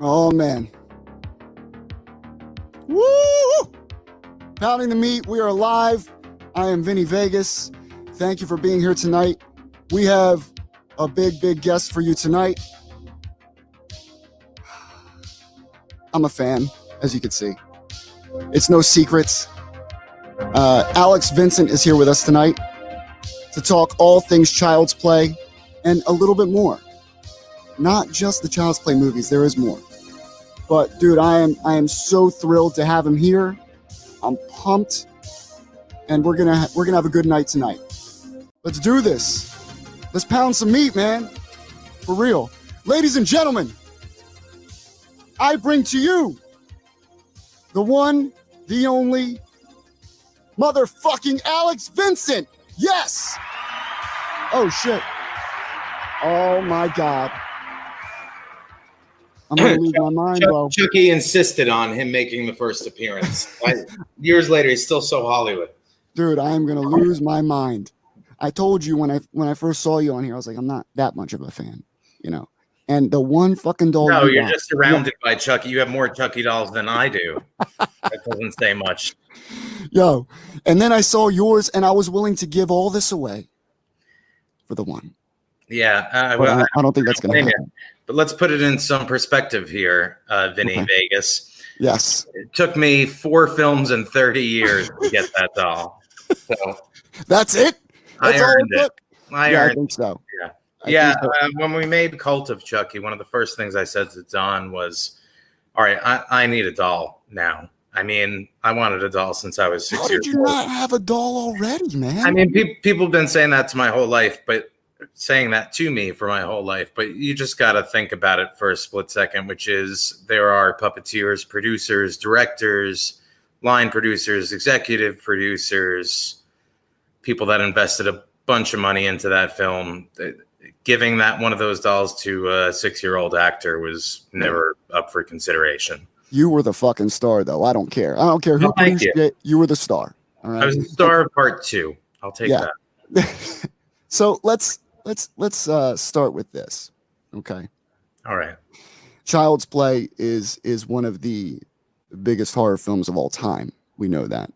Oh man. Woo! Pounding the meat. We are live. I am Vinny Vegas. Thank you for being here tonight. We have a big, big guest for you tonight. I'm a fan, as you can see. It's no secrets. Uh, Alex Vincent is here with us tonight to talk all things Child's Play and a little bit more. Not just the Child's Play movies, there is more. But dude, I am I am so thrilled to have him here. I'm pumped, and we're gonna we're gonna have a good night tonight. Let's do this. Let's pound some meat, man. For real, ladies and gentlemen. I bring to you the one, the only, motherfucking Alex Vincent. Yes. Oh shit. Oh my god. I'm gonna lose my mind, Chuck, bro. Chucky insisted on him making the first appearance. I, years later, he's still so Hollywood. Dude, I am gonna lose my mind. I told you when I when I first saw you on here, I was like, I'm not that much of a fan, you know. And the one fucking doll. No, you you're got- just surrounded by Chucky. You have more Chucky dolls than I do. that doesn't say much. Yo, and then I saw yours, and I was willing to give all this away for the one. Yeah, uh, well, I, I don't think that's gonna Same here. happen. but let's put it in some perspective here, uh, Vinny Okay. Vegas. Yes, It took me four films and 30 years to get that doll. So that's it. I That's all earned it. I yeah, I earned think so. Yeah. I yeah, so. uh, when we made Cult of Chucky, one of the first things I said to Don was, "All right, I, I need a doll now." I mean, I wanted a doll since I was six How years did you old. not have a doll already, man? I mean, pe- people have been saying that to my whole life, but saying that to me for my whole life. But you just got to think about it for a split second, which is there are puppeteers, producers, directors, line producers, executive producers, people that invested a bunch of money into that film. Uh, Giving that one of those dolls to a six-year-old actor was never up for consideration. you were the fucking star, though. I don't care. I don't care who thank produced it. You were the star. All right. I was the star of part two. I'll take Yeah. that. so let's let's let's uh, start with this. Okay. All right. Child's Play is is one of the biggest horror films of all time. We know that.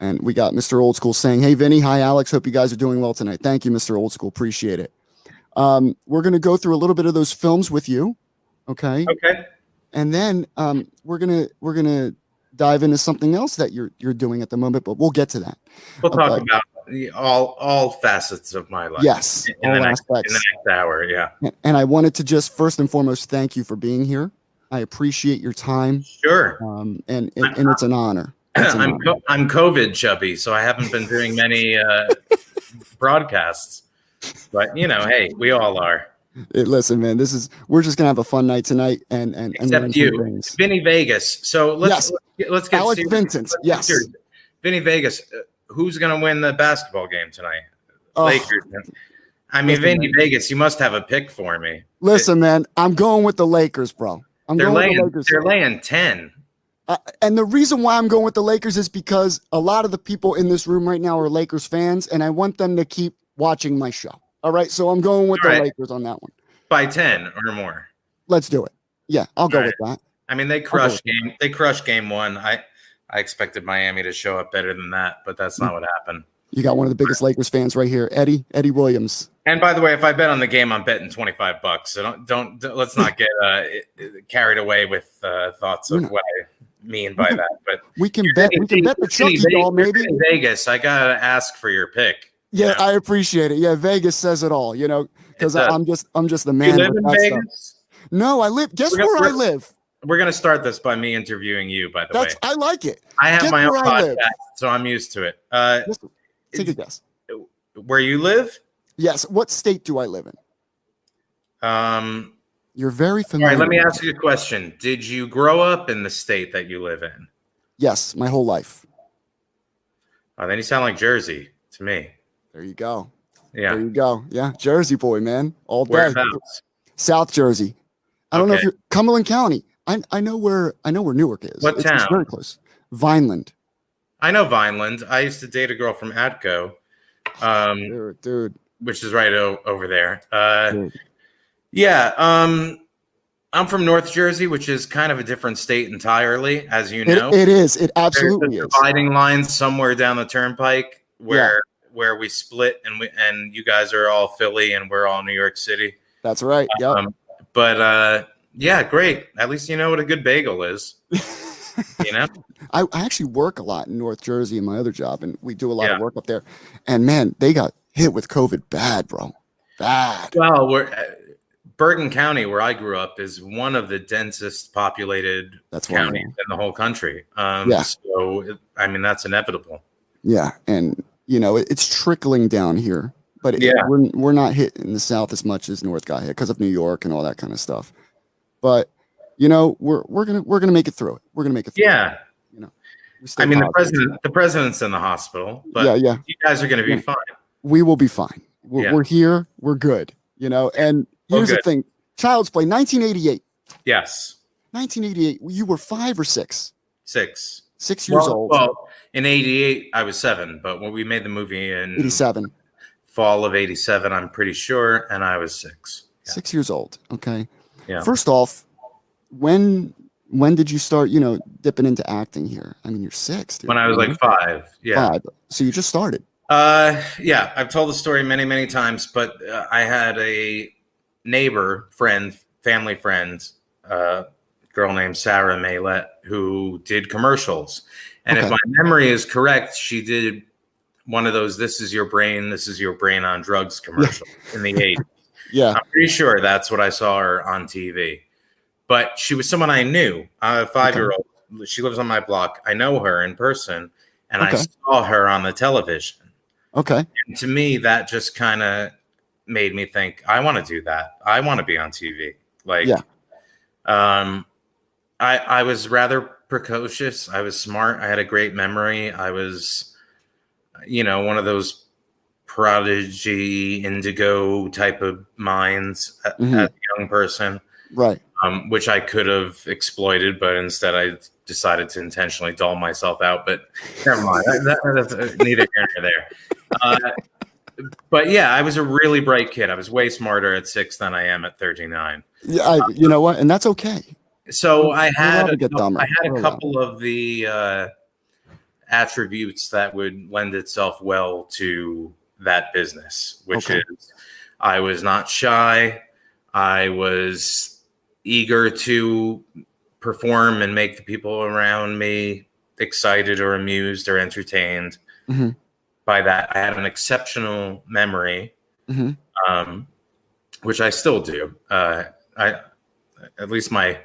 And we got Mr. Old School saying, "Hey Vinny, hi Alex. Hope you guys are doing well tonight. Thank you, Mr. Old School. Appreciate it." Um, we're gonna go through a little bit of those films with you, okay? Okay. And then um, we're gonna we're gonna dive into something else that you're you're doing at the moment, but we'll get to that. We'll talk about all all facets of my life. Yes, in all the next in the next hour. Yeah, And I wanted to just first and foremost thank you for being here. I appreciate your time, sure. um, and, and and it's an honor. It's an I'm honor. co- I'm COVID chubby, so I haven't been doing many uh, broadcasts. But you know, hey, we all are. Listen, man, this is we're just gonna have a fun night tonight, and and, and Except some you, things. Vinny Vegas. So let's Yes. let's get, let's get Alex serious. Vincent, Let's yes. Vinny Vegas. Who's gonna win the basketball game tonight? Oh, Lakers. I mean, Listen, Vinny man. Vegas. You must have a pick for me. listen, man, I'm going with the Lakers, bro. I'm They're going with laying. the Lakers. They're laying ten. Uh, and the reason why I'm going with the Lakers is because a lot of the people in this room right now are Lakers fans, and I want them to keep watching my show. All right, so I'm going with All the right. Lakers on that one. by 10 or more. Let's do it. Yeah, I'll go All with that. I mean, they crushed game. They crushed game one. I I expected Miami to show up better than that, but that's not what happened. You got one of the biggest Lakers fans right here, Eddie Eddie Williams. And by the way, if I bet on the game, I'm betting 25 bucks. So don't don't, don't- let's not get uh, carried away with uh, thoughts of what I mean by that. But We can bet. We can bet the Chucky doll, maybe. in Vegas. I gotta ask for your pick. Yeah, Yeah. I appreciate it. Yeah, Vegas says it all. You know, because I'm just I'm just the You man. live in. Vegas. No, I live. Guess We're where I live. We're gonna start this by me interviewing you. By the That's way, I like it. I have guess my own where I live. podcast, so I'm used to it. Uh, Just take a guess. where you live? Yes. What state do I live in? Um, You're very familiar. right, let me ask you a question. Did you grow up in the state that you live in? Yes, my whole life. Oh, then you sound like Jersey to me. There you go. Yeah. There you go. Yeah, Jersey boy, man, all day. South Jersey. I don't know if you're Cumberland County. I I know where I know where Newark is. What it's, it's town? very close. Vineland. I know Vineland. I used to date a girl from Atco, um, Dude, dude. which is right o- over there. Uh, yeah. Um, I'm from North Jersey, which is kind of a different state entirely, as you It- know. it is. It absolutely There's a is. dividing line somewhere down the turnpike where where we split, and we and you guys are all Philly, and we're all New York City. That's right. Yep. Um, but uh, yeah, great. At least you know what a good bagel is. You know. I, I actually work a lot in North Jersey in my other job, and we do a lot Yeah. of work up there. And man, they got hit with COVID bad, bro. Bad. Well, we're uh, Bergen County, where I grew up, is one of the densest populated That's counties in the whole country. Um, Yeah. So, it- I mean, that's inevitable. Yeah, and you know it, it's trickling down here, but it- Yeah. we're we're not hit in the south as much as North got hit because of New York and all that kind of stuff. But you know we're we're gonna we're gonna make it through it. We're gonna make it through. Yeah. It. We stay I mean, the president, the president's in the hospital, but yeah, yeah, you guys are going to be Yeah. fine. we will be fine. We're, Yeah. we're here. We're good. You know, and here's the thing: Child's Play, 1988. Yes. 1988. You were five or six, Six. six years well, old. Well, in 88, I was seven, but when we made the movie in 87. fall of 87, I'm pretty sure, and I was six. Yeah. Six years old. Okay. Yeah. First off, when when did you start? You know, dipping into acting here? I mean, you're six. Dude, When I was you like five. Yeah. five. So you just started. Uh, yeah, I've told the story many, many times, but uh, I had a neighbor, friend, family friend, uh, girl named Sarah Maylett, who did commercials. And if my memory is correct, she did one of those "This is your brain, this is your brain on drugs" commercial in the '80s. Yeah. I'm pretty sure that's what I saw her on TV. But she was someone I knew. A five year old. She lives on my block. I know her in person, and I saw her on the television. Okay. And to me, that just kind of made me think, I want to do that. I want to be on TV. Like, Yeah. um, I I was rather precocious. I was smart. I had a great memory. I was, you know, one of those prodigy indigo type of minds Mhm. as a young person, Right. um, which I could have exploited, but instead I decided to intentionally dull myself out. But never mind. That, that- that's neither here nor there. Uh, but yeah, I was a really bright kid. I was way smarter at six than I am at 39. Yeah. I, you know what? And that's okay. So I had a, dumber. I had a couple of the uh, attributes that would lend itself well to that business, which Okay. is I was not shy. I was eager to perform and make the people around me excited or amused or entertained. Mhm. By that, I had an exceptional memory hmm um, which I still do. Uh, I at least my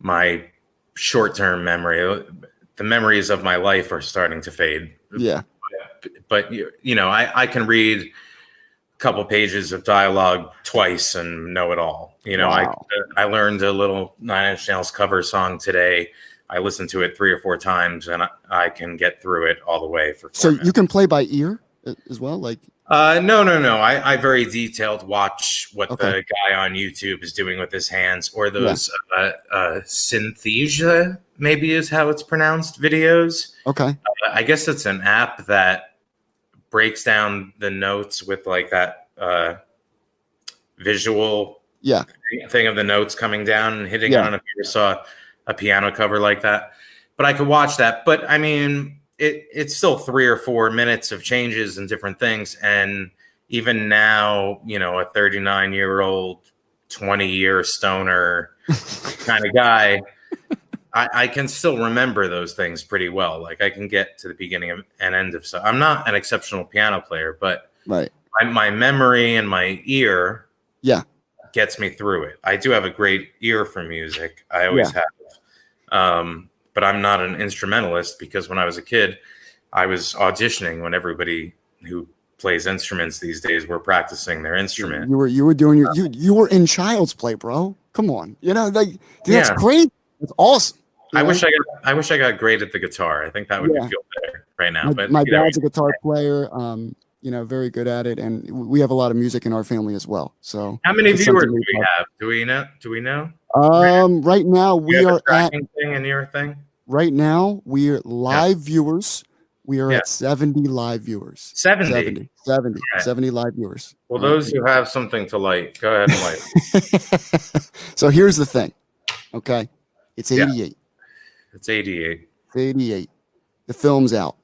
my short term memory, the memories of my life are starting to fade. Yeah. But you, you know, I, I can read a couple pages of dialogue twice and know it all. You know, Wow. I I learned a little Nine Inch Nails cover song today. I listened to it three or four times, and I, I can get through it all the way for. So minutes. you can play by ear as well. Like. Uh, no, no, no. I, I very detailed watch what Okay. the guy on YouTube is doing with his hands, or those uh, uh, synthesia, maybe is how it's pronounced. Videos. Okay. Uh, I guess it's an app that breaks down the notes with like that uh, visual Yeah. thing of the notes coming down and hitting. Yeah. I don't know if you ever saw a piano cover like that, but I could watch that. But I mean, it it's still three or four minutes of changes and different things. And even now, you know, a 39 year old, 20 year stoner kind of guy. I, I can still remember those things pretty well. Like I can get to the beginning of, and end of stuff. I'm not an exceptional piano player, but Right. my, my memory and my ear Yeah. gets me through it i do have a great ear for music i always have um, but i'm not an instrumentalist because when i was a kid i was auditioning when everybody who plays instruments these days were practicing their instrument You were you were doing your you you were in Child's Play, bro. Come on. You know, like dude, that's Yeah. great. That's awesome. I know? wish i got i wish i got great at the guitar i think that would Yeah. feel better right now my, but my you know, dad's a guitar player. Um, you know, very good at it, and we have a lot of music in our family as well. So, how many viewers do we we talk- have do we know do we know um, right now we are at thing in your thing right now we're live viewers. We are Yeah. at 70 live viewers. 70. 70, 70, Right. 70 live viewers. Well, those who have something to light, go ahead and light. so here's the thing. Okay. It's Yeah. 88. It's 88. 88. The film's out.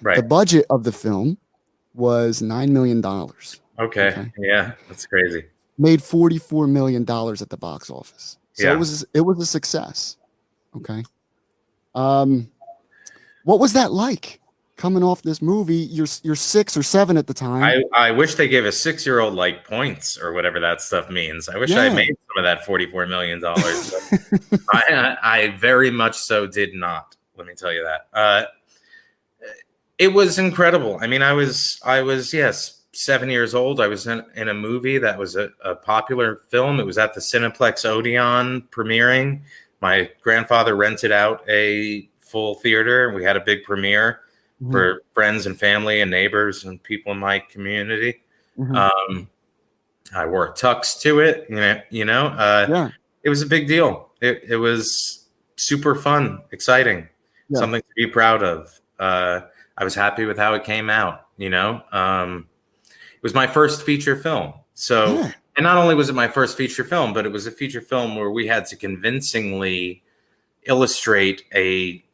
Right. The budget of the film was $9 million. okay. okay. Yeah, that's crazy. Made $44 million at the box office. So Yeah. it was it was a success. Okay. Um what was that like coming off this movie? You're you're six or seven at the time. I, I wish they gave a six year old like points or whatever that stuff means. I wish I Yeah. had made some of that $44 million. I, I, I very much so did not. Let me tell you that. Uh, it was incredible. I mean, I was, I was, yes, seven years old. I was in, in a movie that was a, a popular film. It was at the Cineplex Odeon premiering. My grandfather rented out a full theater, and we had a big premiere Mhm, for friends and family and neighbors and people in my community. mhm. Um, I wore a tux to it. You know, you know. Uh, yeah. it was a big deal. It, it was super fun, exciting, Yeah. something to be proud of. Uh, I was happy with how it came out. You know, um, it was my first feature film. So, Yeah. and not only was it my first feature film, but it was a feature film where we had to convincingly illustrate a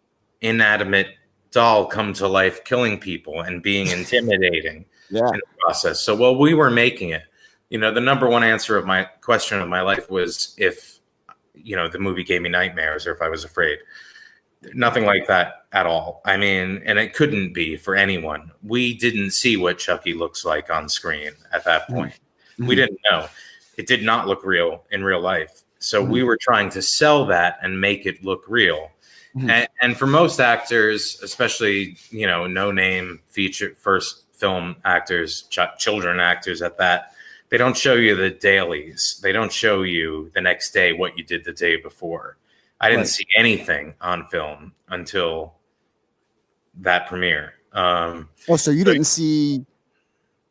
inanimate doll come to life, killing people and being intimidating Yeah. in the process. So while we were making it, you know, the number one answer of my question of my life was if, you know, the movie gave me nightmares or if I was afraid. Nothing like that at all. I mean, and it couldn't be for anyone. We didn't see what Chucky looks like on screen at that point. We Mhm. didn't know. It did not look real in real life. So Mm-hmm. we were trying to sell that and make it look real. Mhm. And, and for most actors, especially you know no name feature first film actors, ch- children actors at that, they don't show you the dailies. They don't show you the next day what you did the day before. I didn't Right. see anything on film until that premiere. Um, Oh, so you didn't see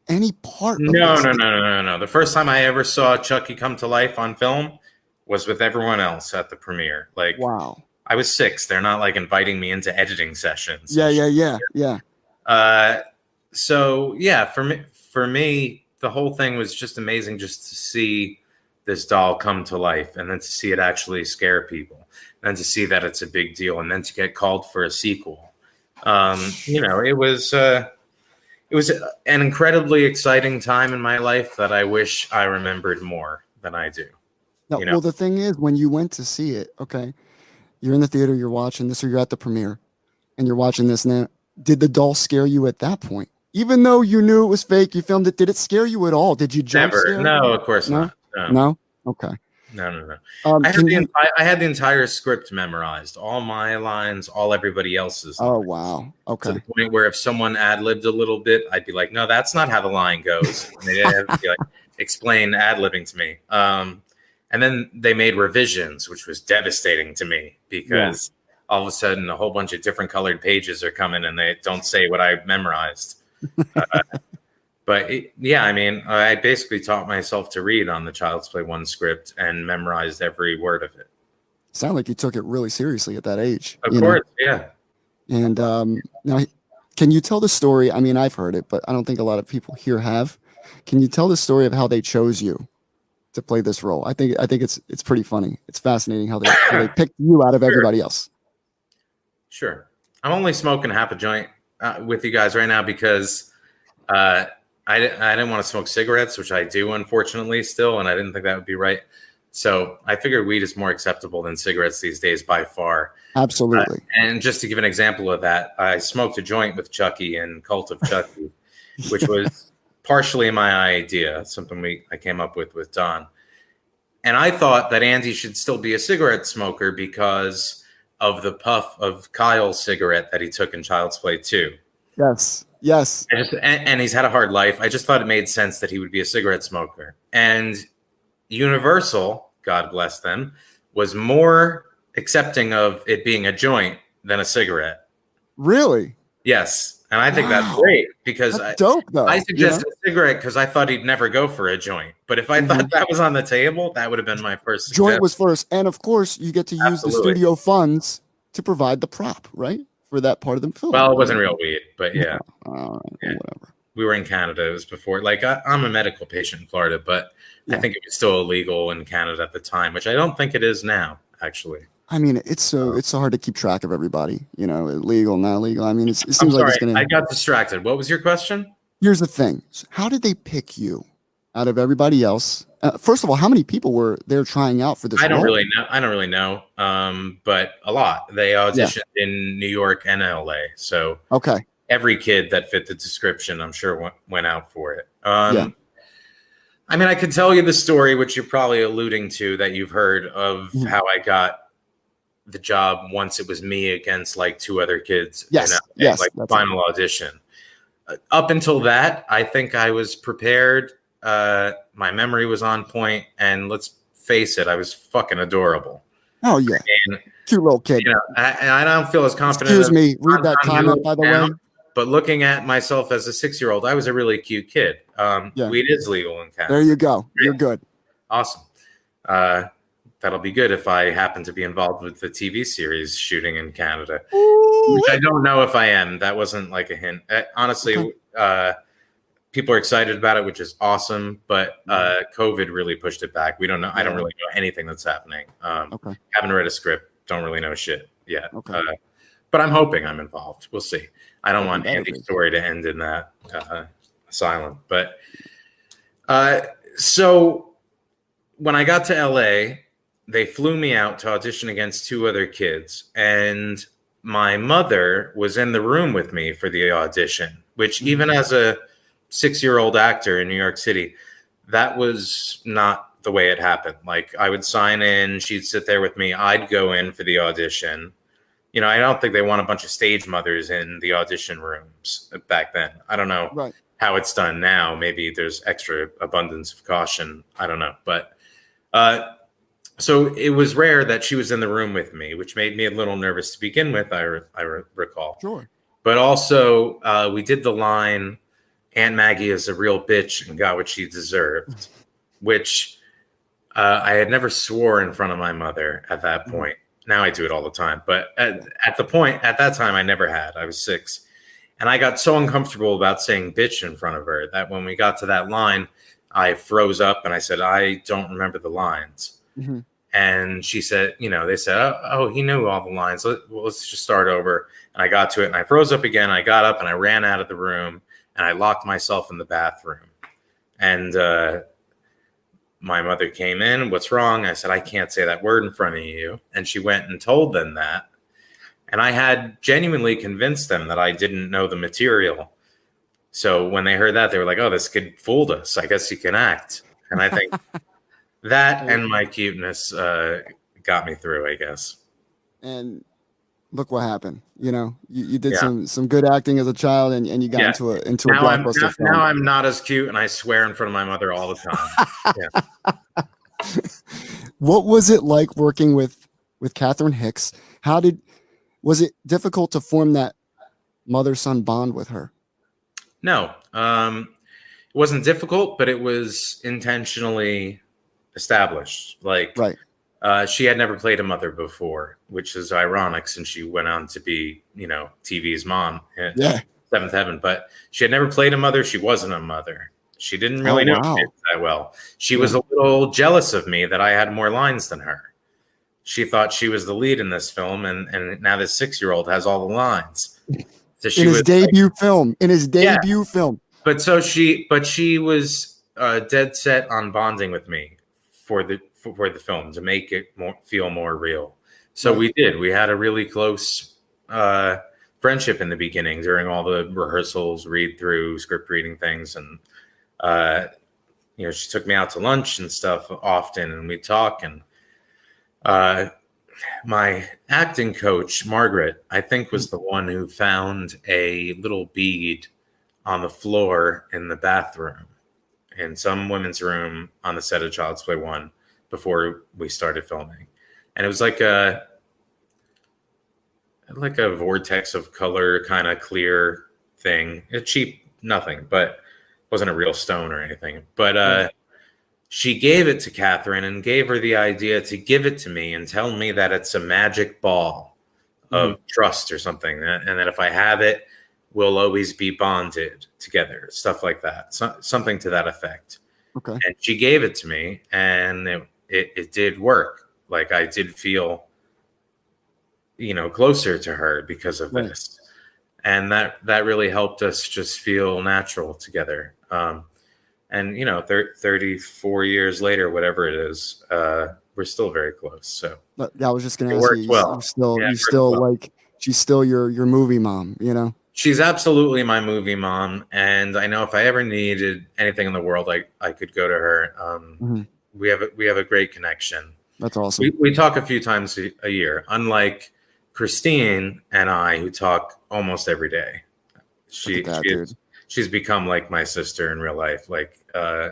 any part no, no, no, no, no, no. The first time I ever saw Chucky come to life on film was with everyone else at the premiere. Like Wow. I was six. They're not like inviting me into editing sessions. Yeah, yeah, yeah, yeah. Uh, so yeah, for me, for me, the whole thing was just amazing, just to see this doll come to life, and then to see it actually scare people, and to see that it's a big deal, and then to get called for a sequel. Um, you know, it was uh, it was an incredibly exciting time in my life that I wish I remembered more than I do. No, you know. well, the thing is, when you went to see it, okay, you're in the theater, you're watching this, or you're at the premiere, and you're watching this now. Did the doll scare you at that point? Even though you knew it was fake, you filmed it. Did it scare you at all? Did you jump Never. No, of course No? not. No, No. Okay. no, no, no. Um, I had, the, you- I had the entire script memorized, all my lines, all everybody else's. oh lines, wow. Okay. To the point where if someone ad libbed a little bit, I'd be like, "No, that's not how the line goes." And they'd have to be like, explain ad libbing to me. Um, and then they made revisions, which was devastating to me because all of a sudden a whole bunch of different colored pages are coming and they don't say what I memorized. Uh, but it, yeah, I mean, I basically taught myself to read on the Child's Play One script and memorized every word of it. Sound like you took it really seriously at that age. Of you know? course, yeah. And um, now, can you tell the story? I mean, I've heard it, but I don't think a lot of people here have. Can you tell the story of how they chose you to play this role? I think I think it's it's pretty funny. It's fascinating how they how they picked you out of Sure. everybody else. Sure. I'm only smoking half a joint uh, with you guys right now because uh, I, I didn't want to smoke cigarettes, which I do, unfortunately, still, and I didn't think that would be right. So I figured weed is more acceptable than cigarettes these days by far. Absolutely. And just to give an example of that, I smoked a joint with Chucky in Cult of Chucky, which was partially my idea, something we I came up with with Don. And I thought that Andy should still be a cigarette smoker because of the puff of Kyle's cigarette that he took in Child's Play 2. yes. Yes. Just, and, and he's had a hard life. I just thought it made sense that he would be a cigarette smoker. And Universal, God bless them, was more accepting of it being a joint than a cigarette. Really. Yes, and I think that's great because That's I, dope though. I you know? a cigarette because I thought he'd never go for a joint. But if I Mhm. thought that was on the table, that would have been my first joint suggestion. was first, and of course, you get to use the studio funds to provide the prop, right? for that part of the film. Well, it wasn't real weed, but yeah, Uh, Yeah. Whatever. we were in Canada. It was before. Like I, I'm a medical patient in Florida, but I think it was still illegal in Canada at the time, which I don't think it is now. Actually, I mean, it's so it's so hard to keep track of everybody. You know, legal, not legal. I mean, it's, it I'm seems like sorry, it's gonna. I got distracted. What was your question? Here's the thing: how did they pick you out of everybody else? Uh, first of all, how many people were there trying out for this? I don't role? really know. I don't really know. Um, but a lot. They auditioned in New York and LA. So Okay. every kid that fit the description, I'm sure went, went out for it. Um, Yeah. I mean, I could tell you the story, which you're probably alluding to, that you've heard of Mhm. how I got the job once it was me against like two other kids. Yes, in a- yes, like that's final audition. Uh, up until that, I think I was prepared. Uh, my memory was on point, and let's face it, I was fucking adorable. Oh yeah. And Cute little kid. you know, I, and I don't feel as confident. Excuse me. Read that comment by the now, way. But looking at myself as a six-year-old, I was a really cute kid. Um, Yeah. Weed is legal in Canada. There you go. You're good. Awesome. Uh, that'll be good if I happen to be involved with the TV series shooting in Canada, which I don't know if I am. That wasn't like a hint. Uh, honestly, Okay. uh, people are excited about it, which is awesome. But uh, COVID really pushed it back. We don't know. I don't really know anything that's happening. Um, Okay. Haven't read a script. Don't really know shit yet. Okay. Uh, but I'm hoping I'm involved. We'll see. I don't want Andy's story to end in that uh, asylum. But uh, so when I got to LA, they flew me out to audition against two other kids, and my mother was in the room with me for the audition. Which, even as a six-year-old actor in New York City, that was not the way it happened. Like I would sign in, she'd sit there with me, I'd go in for the audition. You know, I don't think they want a bunch of stage mothers in the audition rooms back then. I don't know Right. how it's done now. Maybe there's extra abundance of caution. I don't know. But uh, so it was rare that she was in the room with me, which made me a little nervous to begin with. I, re- I re- recall. Sure. But also, uh, we did the line, Aunt Maggie is a real bitch and got what she deserved, which uh, I had never swore in front of my mother at that point. Now I do it all the time. But at, at the point, at that time, I never had. I was six. And I got so uncomfortable about saying bitch in front of her that when we got to that line, I froze up and I said, I don't remember the lines. Mhm. And she said, you know, they said, oh, oh he knew all the lines. Let, well, let's just start over. And I got to it and I froze up again. I got up and I ran out of the room and I locked myself in the bathroom. And uh, my mother came in. What's wrong? I said, I can't say that word in front of you. And she went and told them that. And I had genuinely convinced them that I didn't know the material. So when they heard that, they were like, oh, this kid fooled us. I guess he can act. And I think that and my cuteness uh, got me through, I guess. And look what happened. You know, you, you did Yeah. some some good acting as a child, and, and you got Yeah. into a into a Now I'm, blockbuster now, film. now I'm not as cute and I swear in front of my mother all the time. what was it like working with with Catherine Hicks? How did was it difficult to form that mother son bond with her? No, um, it wasn't difficult, but it was intentionally established. Like, Right. uh, she had never played a mother before, which is ironic since she went on to be, you know, TV's mom in Yeah. Seventh Heaven. But she had never played a mother. She wasn't a mother. She didn't really Oh, know wow. kids that well. She was a little jealous of me that I had more lines than her. She thought she was the lead in this film, and and now this six year old has all the lines. So she in his debut film. In his Yeah. debut film. but so she but she was uh, dead set on bonding with me for the for, for the film to make it more feel more real. So we did. We had a really close uh friendship in the beginning during all the rehearsals read through script reading things. And uh you know she took me out to lunch and stuff often and we talk. And uh my acting coach margaret i think was the one who found a little bead on the floor in the bathroom in some women's room on the set of Child's Play One before we started filming, and it was like a like a vortex of color, kind of clear thing. A cheap nothing, but wasn't a real stone or anything. But uh, she gave it to Catherine and gave her the idea to give it to me and tell me that it's a magic ball of trust or something, and that if I have it, we'll always be bonded together, stuff like that, so, something to that effect. Okay. And she gave it to me, and it, it it did work. Like I did feel, you know, closer to her because of Right. this, and that that really helped us just feel natural together. Um, and you know, thir- 34 years later, whatever it is, uh, we're still very close. So But yeah, I was just gonna It ask you. you- well. Still, Yeah, you still well. like, she's still your your movie mom. You know. She's absolutely my movie mom, and I know if I ever needed anything in the world, I I could go to her. Um, Mhm. We have a, we have a great connection. That's awesome. We, we talk a few times a, year, unlike Christine and I, who talk almost every day. She, that, she is- she's become like my sister in real life. Like uh,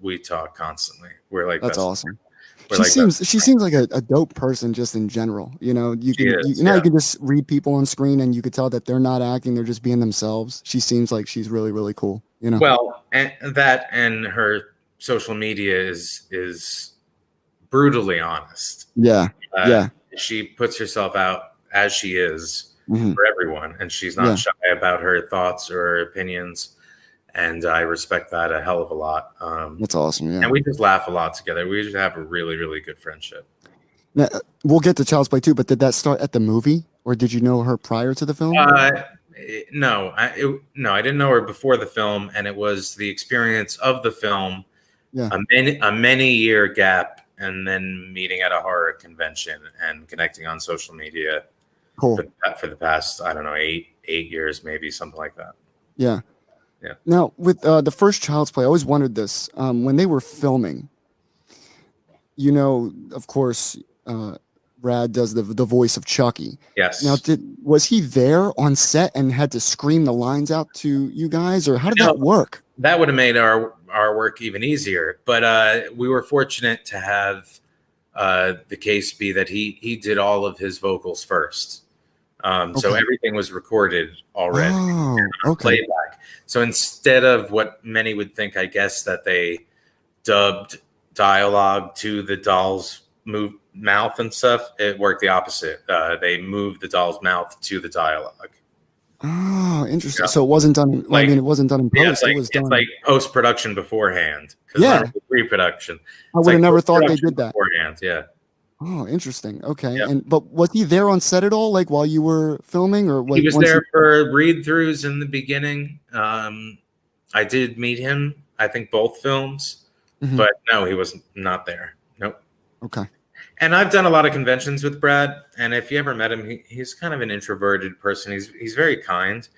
we talk constantly. We're like That's awesome. We're she like seems best she seems like a, a dope person just in general. You know, you can is, you, now yeah. you can just read people on screen and you could tell that they're not acting; they're just being themselves. She seems like she's really really cool. You know. Well, and that and her social media is is brutally honest. yeah. Uh, yeah. she puts herself out as she is mhm, for everyone, and she's not Yeah. shy about her thoughts or her opinions. And I respect that a hell of a lot. Um, That's awesome. Yeah. And we just laugh a lot together. We just have a really, really good friendship. Now, we'll get to Child's Play too, but did that start at the movie, or did you know her prior to the film? Uh, it- no, I, it, no, I didn't know her before the film, and it was the experience of the film, Yeah. a many a many year gap, and then meeting at a horror convention and connecting on social media cool. for, the- for the past I don't know eight eight years maybe something like that. Yeah. Yeah. Now, with uh, the first Child's Play, I always wondered this. Um, when they were filming, you know, of course, uh, Brad does the the voice of Chucky. Yes. Now, did was he there on set and had to scream the lines out to you guys, or how did that work? that would have made our our work even easier. But uh, we were fortunate to have uh, the case be that he he did all of his vocals first, um, so everything was recorded already, Oh, okay. playback. So instead of what many would think, I guess that they dubbed dialogue to the doll's move mouth and stuff, it worked the opposite. Uh, they moved the doll's mouth to the dialogue. Oh, interesting. Yeah. So it wasn't done. well, I mean, it wasn't done in post. Yeah, it's like, it was done. like post production beforehand. Yeah. pre-production. I would have like never thought they did that. beforehand. Yeah, Oh, interesting. Okay. Yep. And but was he there on set at all, like while you were filming, or he was there for read-throughs in the beginning. Um, I did meet him. I think both films, Mhm. but no, he was not there. Nope. Okay. And I've done a lot of conventions with Brad, and if you ever met him, he, he's kind of an introverted person. He's he's very kind,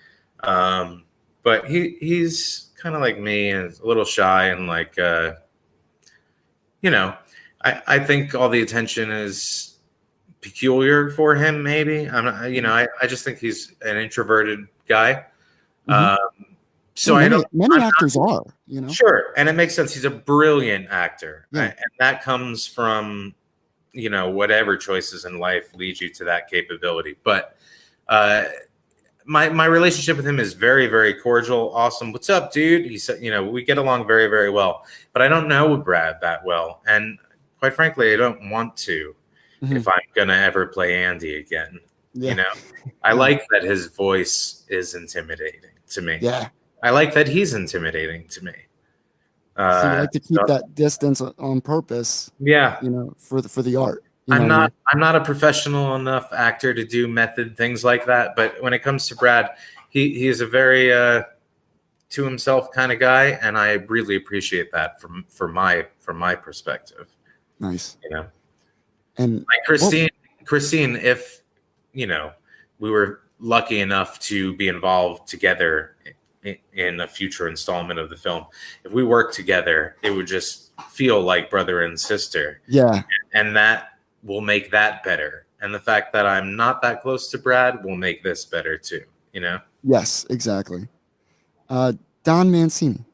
um, but he he's kind of like me and a little shy and like uh, you know, I I think all the attention is peculiar for him. Maybe I'm not, you know, I I just think he's an introverted guy. Mhm. Um, so Yeah, I many, don't many I'm not- actors are, you know. Sure, and it makes sense. He's a brilliant actor, Yeah. and that comes from you know whatever choices in life lead you to that capability. But uh, my my relationship with him is very very cordial, awesome. What's up, dude? He said, you know, we get along very very well. But I don't know Brad that well, and quite frankly, I don't want to Mhm. if I'm gonna ever play Andy again. Yeah. You know, I like that his voice is intimidating to me. Yeah. I like that he's intimidating to me. So you Uh, like to keep so- that distance on purpose, yeah, you know, for the for the art. you I'm I not. I'm not a professional enough actor to do method things like that. But when it comes to Brad, he he is a very uh, to himself kind of guy, and I really appreciate that from from my from my perspective. Nice. You know, And like Christine. Christine, if you know, we were lucky enough to be involved together in, in a future installment of the film. If we worked together, it would just feel like brother and sister. yeah, and that will make that better. And the fact that I'm not that close to Brad will make this better too. You know? yes, exactly. Uh, Don Mancini.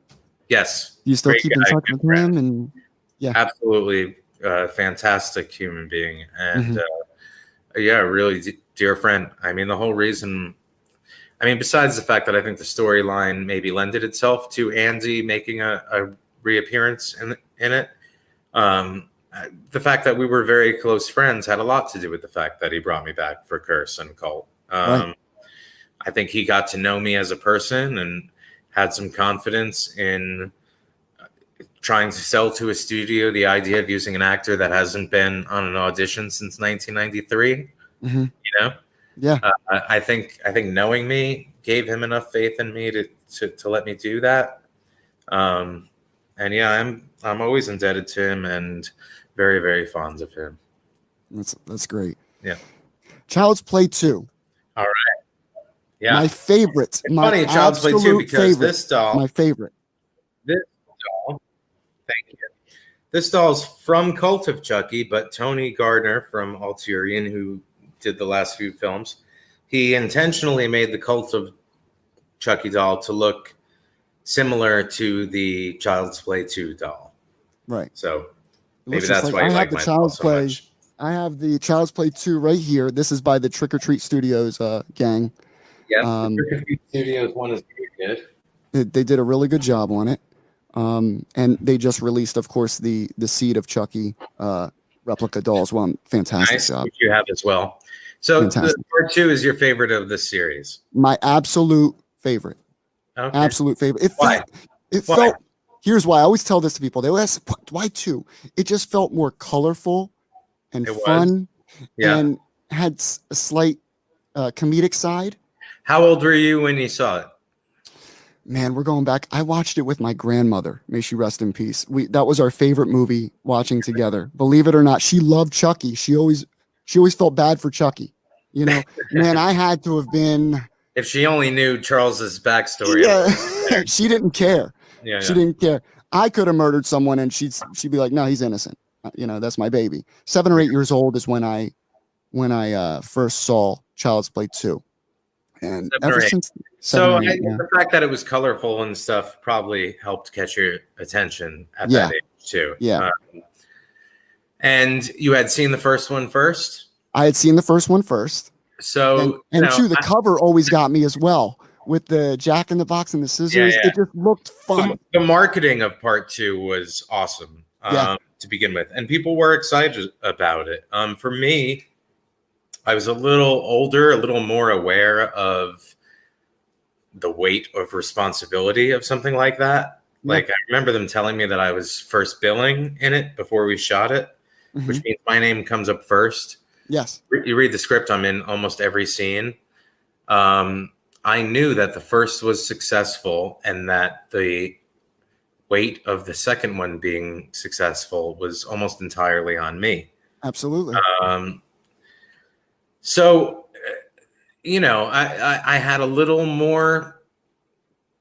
Yes, you still Great keep in touch with him? And yeah, absolutely, uh, fantastic human being, and Mhm. uh, yeah, really d- dear friend. I mean, the whole reason. I mean, besides the fact that I think the storyline maybe lended itself to Andy making a, a reappearance in in it, um, uh, the fact that we were very close friends had a lot to do with the fact that he brought me back for Curse and Cult. Um, Right. I think he got to know me as a person and had some confidence in trying to sell to a studio the idea of using an actor that hasn't been on an audition since 1993. hmm You know, Yeah. uh, I think I think knowing me gave him enough faith in me to to, to let me do that. Um, and yeah, I'm I'm always indebted to him and very very fond of him. That's that's great. Yeah. Child's Play Two. All right. Yeah, My favorite. it's my funny Child's Play absolute because favorite. this doll, my favorite. Thank you. This doll's from Cult of Chucky, but Tony Gardner from Alterian, who did the last few films, he intentionally made the Cult of Chucky doll to look similar to the Child's Play 2 doll. Right. So maybe that's why I you have like the Child's so Play. much. I have the Child's Play 2 right here. This is by the Trick or Treat Studios uh, gang. Yeah, Um, the Trick or Treat Studios one is pretty good. They, they did a really good job on it. Um, and they just released, of course, the the Seed of Chucky uh, replica doll as well. Fantastic Nice, job. you have as well. So the part two is your favorite of the series. My absolute favorite. Okay. Absolute favorite. It Why? felt. It Why? felt. Here's why. I always tell this to people. They always ask, why two? It just felt more colorful and It fun, Yeah. and had a slight uh, comedic side. How old were you when you saw it? Man, we're going back. I watched it with my grandmother. May she rest in peace. We that was our favorite movie watching together. Believe it or not, she loved Chucky. She always she always felt bad for Chucky. You know, man, I had to have been. If she only knew Charles's backstory. Yeah, she didn't care. yeah, She yeah. didn't care. I could have murdered someone, and she'd she'd be like, "No, he's innocent." Uh, You know, that's my baby. Seven or eight years old is when I when I uh, first saw Child's Play two, and Seven ever since. So I, yeah. the fact that it was colorful and stuff probably helped catch your attention at Yeah. that age too. Yeah. Um, and you had seen the first one first, I had seen the first one first. so and, and know, two, the I- cover always got me as well with the Jack in the Box and the scissors. yeah. It just looked fun. the, the marketing of part two was awesome um, to begin with, and people were excited about it. Um, for me, I was a little older, a little more aware of the weight of responsibility of something like that. Like I remember them telling me that I was first billing in it before we shot it, Mhm. which means my name comes up first. Yes. You read the script, I'm in almost every scene. Um, I knew that the first was successful and that the weight of the second one being successful was almost entirely on me. Absolutely. Um, so, you know, I, I, I had a little more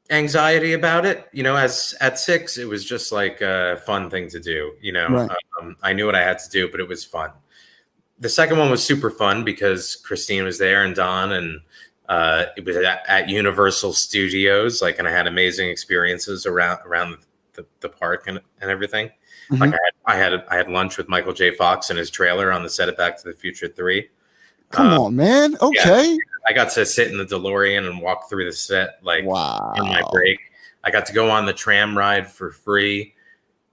anxiety about it. You know, as at six, it was just like a fun thing to do. You know, Right. um, I knew what I had to do, but it was fun. The second one was super fun because Christine was there and Don, and uh, it was at, at Universal Studios. Like, and I had amazing experiences around around the, the park and, and everything. Mhm. Like I had, I had I had lunch with Michael J. Fox in his trailer on the set of Back to the Future Three. Come uh, on, man. Okay. I got to sit in the DeLorean and walk through the set like wow. in my break. I got to go on the tram ride for free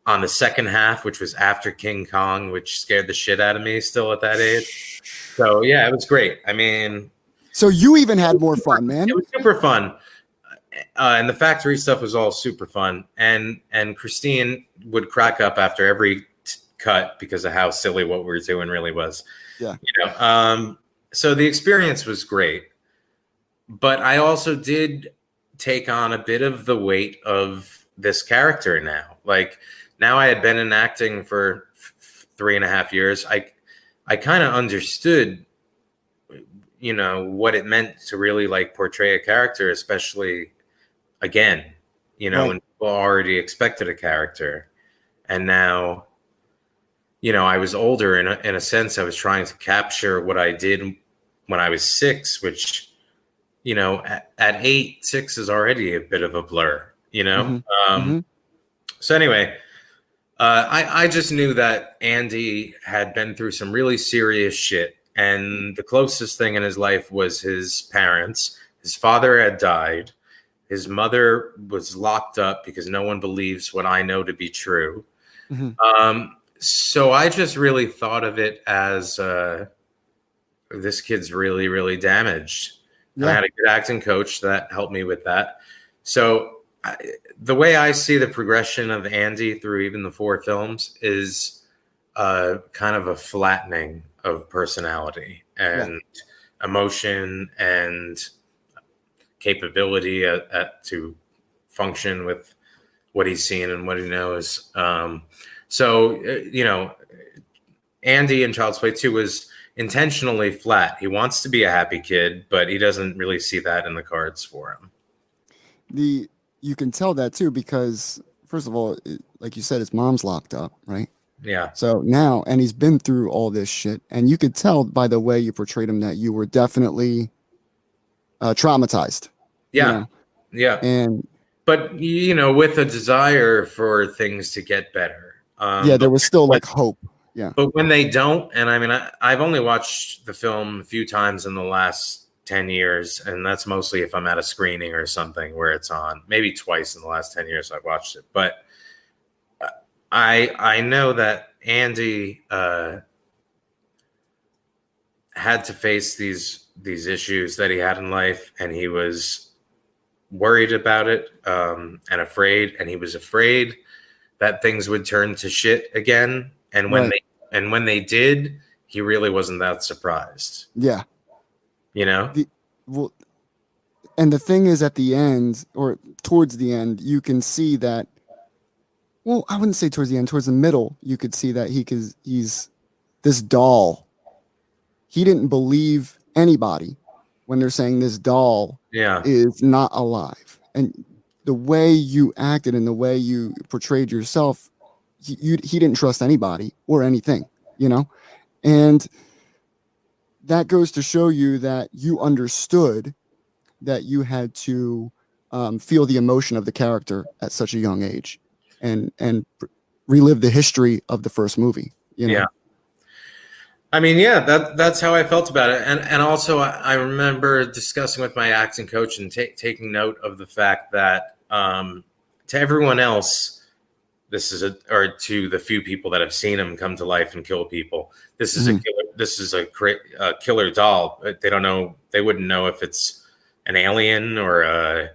on the second half, which was after King Kong, which scared the shit out of me still at that age. So yeah, it was great. I mean, So you even had more fun, man. it was super fun. Uh, and the factory stuff was all super fun. And and Christine would crack up after every t- cut because of how silly what we were doing really was. Yeah. You know. Um. So the experience was great, but I also did take on a bit of the weight of this character now. Like now, I had been in acting for f- three and a half years. I I kind of understood you know what it meant to really like portray a character especially again you know Right. when people already expected a character and now you know i was older in a, in a sense i was trying to capture what i did when i was six which you know at, at eight six is already a bit of a blur you know Mhm. um Mhm. so anyway uh, I, I just knew that Andy had been through some really serious shit. And the closest thing in his life was his parents. His father had died. His mother was locked up because no one believes what I know to be true. Mhm. Um, so I just really thought of it as uh, this kid's really, really damaged. I had a good acting coach that helped me with that. So I, the way I see the progression of Andy through even the four films is uh, kind of a flattening of personality and emotion and capability at, at, to function with what he's seen and what he knows. Um, so uh, you know, Andy in Child's Play Two was intentionally flat. He wants to be a happy kid, but he doesn't really see that in the cards for him. The you can tell that too because first of all, it, like you said, his mom's locked up, right? Yeah, So now, and he's been through all this shit, and you could tell by the way you portrayed him that you were definitely uh, traumatized. you yeah, know? yeah. and But you know, with a desire for things to get better. Um, yeah, there was still like hope. But when they don't, and I mean, I, I've only watched the film a few times in the last 10 years, and that's mostly if I'm at a screening or something where it's on. Maybe twice in the last 10 years I've watched it. But uh, I I know that Andy uh, had to face these these issues that he had in life, and he was worried about it um, and afraid, and he was afraid that things would turn to shit again. And when Right. they and when they did, he really wasn't that surprised. Yeah. You know? Well, and the thing is, at the end or towards the end, you can see that. Well, I wouldn't say towards the end. Towards the middle, you could see that he could. He's this doll. He didn't believe anybody when they're saying this doll Yeah. is not alive. And the way you acted and the way you portrayed yourself, he, you, he didn't trust anybody or anything, you know? And that goes to show you that you understood that you had to um, feel the emotion of the character at such a young age and, and relive the history of the first movie, you know? Yeah. I mean, yeah, that that's how I felt about it, and and also I, I remember discussing with my acting coach and ta- taking note of the fact that um, to everyone else, this is a or to the few people that have seen him come to life and kill people, this is a Mhm. killer. This is a, a killer doll. They don't know. They wouldn't know if it's an alien or a.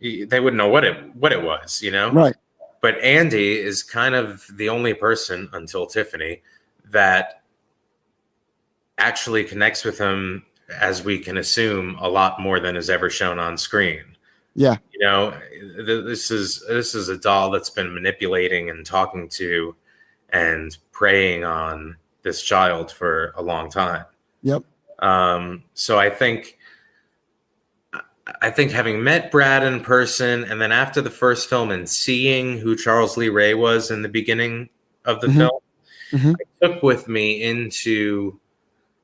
They wouldn't know what it what it was, you know Right. but Andy is kind of the only person until Tiffany that actually connects with him as we can assume a lot more than is ever shown on screen. Yeah. You know, th- this is this is a doll that's been manipulating and talking to and preying on this child for a long time. Yep. Um, so I think I think having met Brad in person and then after the first film and seeing who Charles Lee Ray was in the beginning of the Mhm. film, Mhm. I took with me into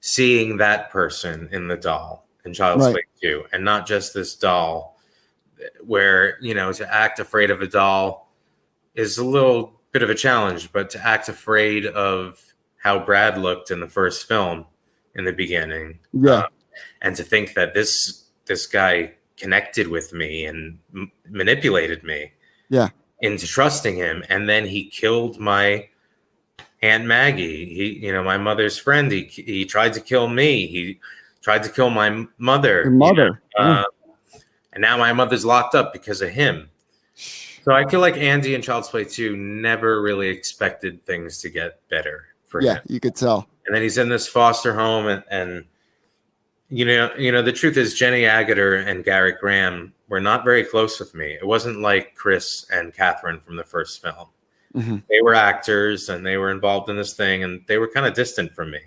seeing that person in the doll in Child's Right. Play 2 and not just this doll where, you know, to act afraid of a doll is a little bit of a challenge, but to act afraid of how Brad looked in the first film in the beginning Yeah. uh, and to think that this this guy connected with me and m- manipulated me Yeah. into trusting him and then he killed my aunt maggie he you know my mother's friend he he tried to kill me he tried to kill my mother Your you know, mother. uh, and now my mother's locked up because of him so i feel like andy and child's play 2 never really expected things to get better for yeah, him you could tell. and then he's in this foster home and, and you know you know the truth is jenny Agutter and Gerrit Graham were not very close with me it wasn't like chris and catherine from the first film Mhm. they were actors and they were involved in this thing and they were kind of distant from me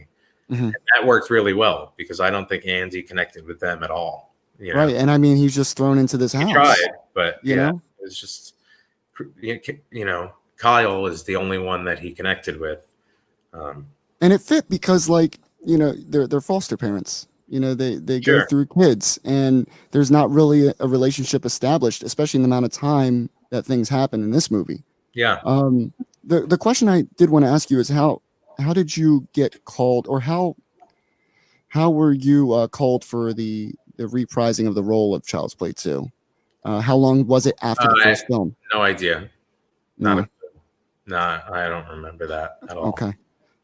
Mhm. and that worked really well because i don't think andy connected with them at all you know Right. And I mean, he's just thrown into this he house. tried but You yeah know? it was just you know kyle is the only one that he connected with um, and it fit because like you know they're they're foster parents you know they they Sure. go through kids and there's not really a, a relationship established especially in the amount of time that things happen in this movie yeah um the the question i did want to ask you is how how did you get called or how how were you uh, called for the the reprising of the role of child's play 2 uh, how long was it after the Uh, first film no idea Not No. a- No, I don't remember that at all. Okay.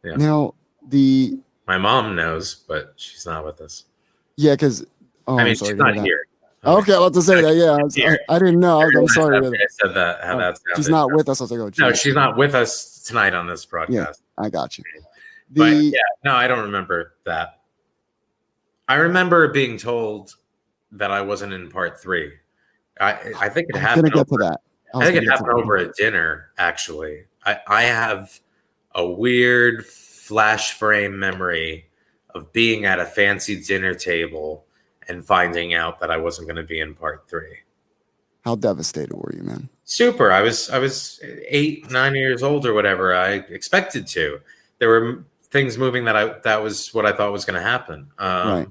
Yeah. Now the My mom knows, but she's not with us. yeah, because oh, I mean, sorry she's not that. here. Okay, I'll have to say that. Yeah, I, was- I, I didn't know. I, am sorry. I said that. How Oh, she's not with us. I was like, oh, No, she's not with us tonight on this broadcast. Yeah, I got you. But yeah, no, I don't remember that. I remember being told that I wasn't in part three. I I think it I happened. Over, that. I was think it happened that. a dinner. Actually, I I have a weird flash frame memory of being at a fancy dinner table and finding out that I wasn't going to be in part three. How devastated were you, man? super i was i was eight nine years old or whatever i expected to there were things moving that i that was what i thought was going to happen um Right.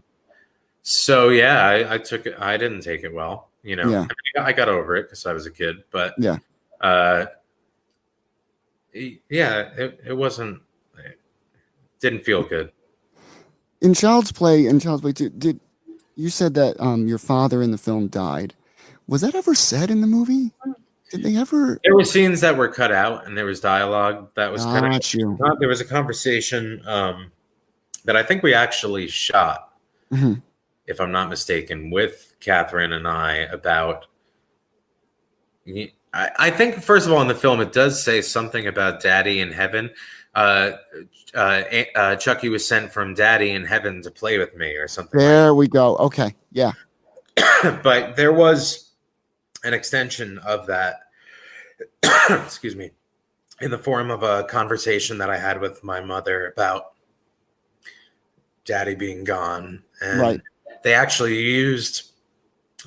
So yeah I, I took it i didn't take it well you know Yeah. I, mean, I got over it because i was a kid but Yeah. uh yeah it, it wasn't it didn't feel good In Child's Play, in Child's Play 2, did you said that um your father in the film died? Was that ever said in the movie? Did they ever? there were scenes that were cut out and there was dialogue that was kind of you. There was a conversation um, that I think we actually shot, Mhm. If I'm not mistaken, with Catherine and I about. I, I think first of all in the film it does say something about Daddy in heaven. Uh, uh, uh, Chucky was sent from Daddy in heaven to play with me or something. like There we go. Okay. Yeah. but there was an extension of that excuse me in the form of a conversation that i had with my mother about daddy being gone and Right. They actually used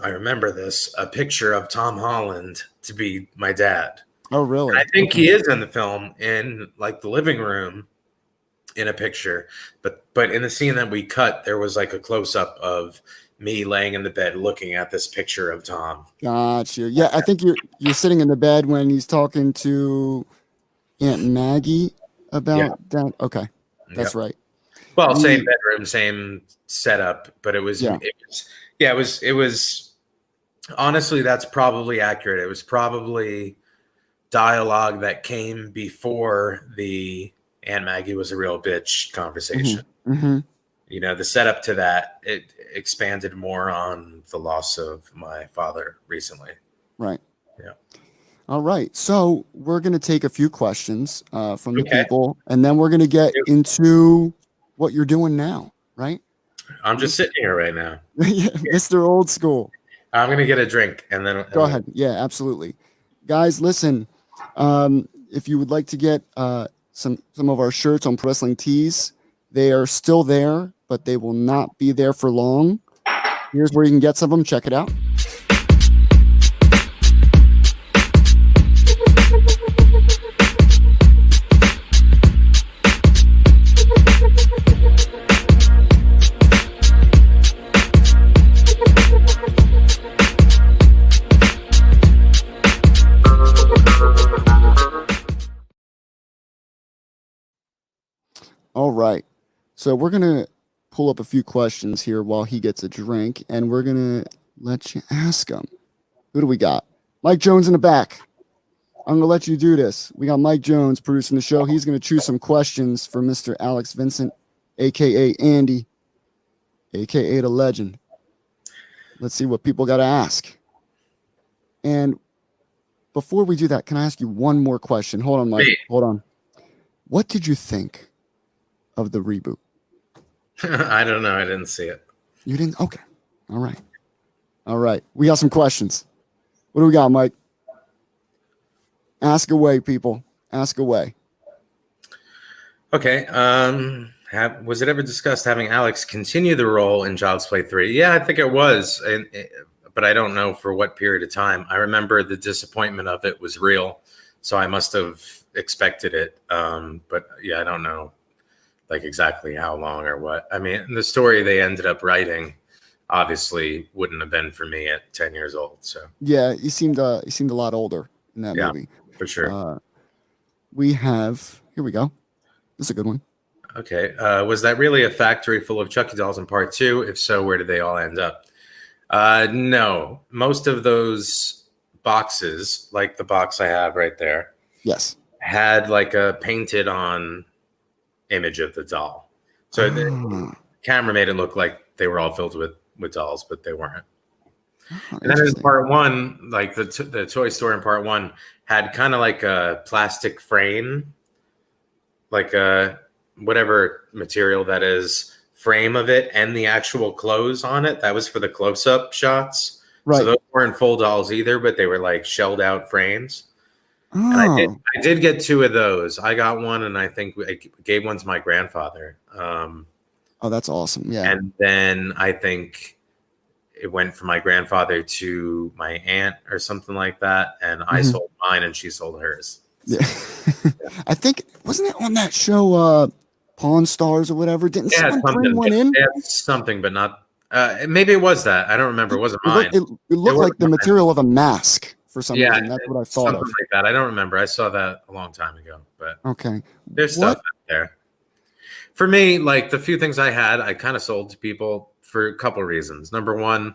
i remember this a picture of tom holland to be my dad Oh, really? and i think Okay. he is in the film in like the living room in a picture but but in the scene that we cut there was like a close-up of me laying in the bed looking at this picture of Tom. Gotcha. Yeah, I think you're you're sitting in the bed when he's talking to Aunt Maggie about Yeah. that. Okay, that's right. Well, same bedroom, same setup, but it was, Yeah. it was yeah, it was it was honestly that's probably accurate. It was probably dialogue that came before the Aunt Maggie was a real bitch conversation. hmm You know, the setup to that it expanded more on the loss of my father recently. Right. Yeah. All right. So we're gonna take a few questions uh, from the Okay. people, and then we're gonna get into what you're doing now. Right, I'm just sitting here right now. Yeah, Mr. Old School. I'm gonna get a drink and then Go ahead. Yeah, absolutely. Guys, listen. Um, if you would like to get uh, some some of our shirts on Pro Wrestling Tees, they are still there, but they will not be there for long. Here's where you can get some of them. Check it out. All right. So we're gonna pull up a few questions here while he gets a drink, and we're gonna let you ask him. Who do we got? Mike Jones in the back. I'm gonna let you do this. We got Mike Jones producing the show. He's gonna choose some questions for Mr. Alex Vincent, aka Andy, aka the legend. Let's see what people got to ask. And before we do that, can I ask you one more question? Hold on, Mike. Hold on. What did you think of the reboot? I don't know. I didn't see it. You didn't? Okay. All right. All right. We got some questions. What do we got, Mike? Ask away, people. Ask away. Okay. Um, have, was it ever discussed having Alex continue the role in Child's Play three? Yeah, I think it was, and eh, but I don't know for what period of time. I remember the disappointment of it was real, so I must have expected it. Um, but yeah, I don't know, like exactly how long or what. I mean, the story they ended up writing obviously wouldn't have been for me at ten years old. So Yeah, he seemed uh, he seemed a lot older in that Yeah. movie. for sure. Uh, we have here we go. This is a good one. Okay. Uh, was that really a factory full of Chucky dolls in part two? If so, where did they all end up? Uh, no. Most of those boxes, like the box I have right there, Yes. had like a painted on image of the doll. So the Ah, camera made it look like they were all filled with with dolls, but they weren't. ah, And then in part one, like the t- the toy store in part one had kind of like a plastic frame, like a whatever material that is frame of it, and the actual clothes on it. That was for the close up shots. right. So those weren't full dolls either, but they were like shelled out frames. And I did, Oh, I did get two of those. I got one, and I think I gave one to my grandfather. Um, oh, that's awesome. Yeah. and then I think it went from my grandfather to my aunt or something like that, and I Mhm. sold mine, and she sold hers. Yeah. I think wasn't it on that show uh Pawn Stars or whatever? Didn't Yeah, someone bring one in? Yeah, something, but not. Uh, maybe it was that. I don't remember. It wasn't It mine. looked, it, it looked like the mine. material of a mask for some Yeah, reason. That's what I thought something of. like that. I don't remember. I saw that a long time ago, but Okay. there's What? stuff out there. For me, like the few things I had, I kind of sold to people for a couple reasons. Number one,